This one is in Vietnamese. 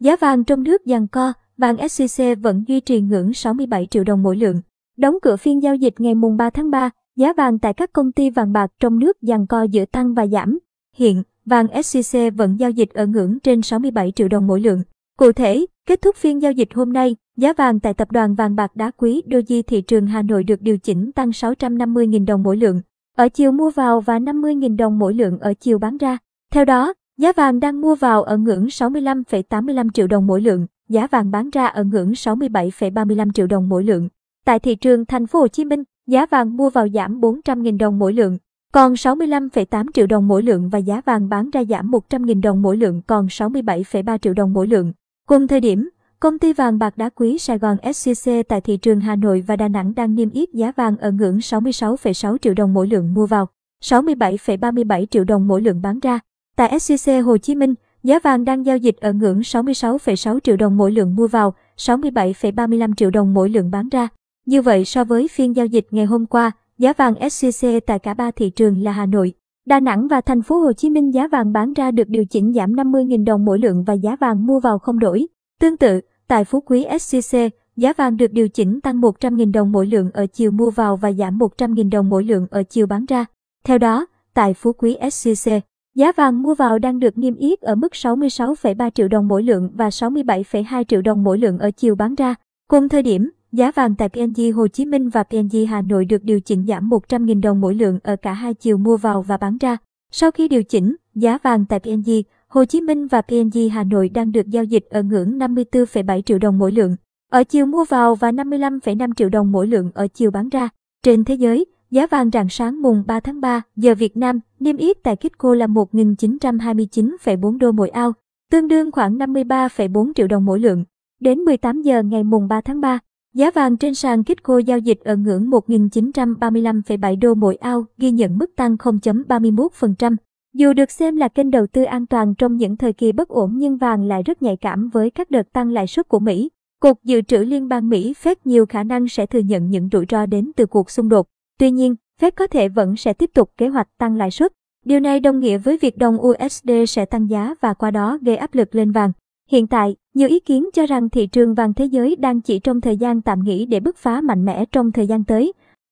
Giá vàng trong nước giằng co, vàng SJC vẫn duy trì ngưỡng 67 triệu đồng mỗi lượng. Đóng cửa phiên giao dịch ngày mùng 3 tháng 3, giá vàng tại các công ty vàng bạc trong nước giằng co giữa tăng và giảm. Hiện, vàng SJC vẫn giao dịch ở ngưỡng trên 67 triệu đồng mỗi lượng. Cụ thể, kết thúc phiên giao dịch hôm nay, giá vàng tại tập đoàn vàng bạc đá quý Doji thị trường Hà Nội được điều chỉnh tăng 650.000 đồng mỗi lượng ở chiều mua vào và 50.000 đồng mỗi lượng ở chiều bán ra. Theo đó, giá vàng đang mua vào ở ngưỡng 65,85 triệu đồng mỗi lượng, giá vàng bán ra ở ngưỡng 67,35 triệu đồng mỗi lượng. Tại thị trường thành phố Hồ Chí Minh, giá vàng mua vào giảm 400.000 đồng mỗi lượng, còn 65,8 triệu đồng mỗi lượng và giá vàng bán ra giảm 100.000 đồng mỗi lượng còn 67,3 triệu đồng mỗi lượng. Cùng thời điểm, công ty vàng bạc đá quý Sài Gòn SCC tại thị trường Hà Nội và Đà Nẵng đang niêm yết giá vàng ở ngưỡng 66,6 triệu đồng mỗi lượng mua vào, 67,37 triệu đồng mỗi lượng bán ra. Tại SCC Hồ Chí Minh, giá vàng đang giao dịch ở ngưỡng 66,6 triệu đồng mỗi lượng mua vào, 67,35 triệu đồng mỗi lượng bán ra. Như vậy so với phiên giao dịch ngày hôm qua, giá vàng SJC tại cả ba thị trường là Hà Nội, Đà Nẵng và thành phố Hồ Chí Minh giá vàng bán ra được điều chỉnh giảm 50.000 đồng mỗi lượng và giá vàng mua vào không đổi. Tương tự, tại Phú Quý SJC, giá vàng được điều chỉnh tăng 100.000 đồng mỗi lượng ở chiều mua vào và giảm 100.000 đồng mỗi lượng ở chiều bán ra. Theo đó, tại Phú Quý SJC, giá vàng mua vào đang được niêm yết ở mức 66,3 triệu đồng mỗi lượng và 67,2 triệu đồng mỗi lượng ở chiều bán ra. Cùng thời điểm, Giá vàng tại PNG Hồ Chí Minh và PNG Hà Nội được điều chỉnh giảm 100.000 đồng mỗi lượng ở cả hai chiều mua vào và bán ra. Sau khi điều chỉnh, giá vàng tại PNG Hồ Chí Minh và PNG Hà Nội đang được giao dịch ở ngưỡng 54,7 triệu đồng mỗi lượng ở chiều mua vào và 55,5 triệu đồng mỗi lượng ở chiều bán ra. Trên thế giới, giá vàng rạng sáng mùng 3 tháng 3 giờ Việt Nam niêm yết tại Kitco là 1.929,4 đô mỗi ao, tương đương khoảng 53,4 triệu đồng mỗi lượng. Đến 18 giờ ngày mùng 3 tháng 3, Giá vàng trên sàn Kitco giao dịch ở ngưỡng 1.935,7 đô mỗi ao, ghi nhận mức tăng 0.31%. Dù được xem là kênh đầu tư an toàn trong những thời kỳ bất ổn nhưng vàng lại rất nhạy cảm với các đợt tăng lãi suất của Mỹ. Cục Dự trữ Liên bang Mỹ phép nhiều khả năng sẽ thừa nhận những rủi ro đến từ cuộc xung đột. Tuy nhiên, Fed có thể vẫn sẽ tiếp tục kế hoạch tăng lãi suất. Điều này đồng nghĩa với việc đồng USD sẽ tăng giá và qua đó gây áp lực lên vàng. Hiện tại, nhiều ý kiến cho rằng thị trường vàng thế giới đang chỉ trong thời gian tạm nghỉ để bứt phá mạnh mẽ trong thời gian tới.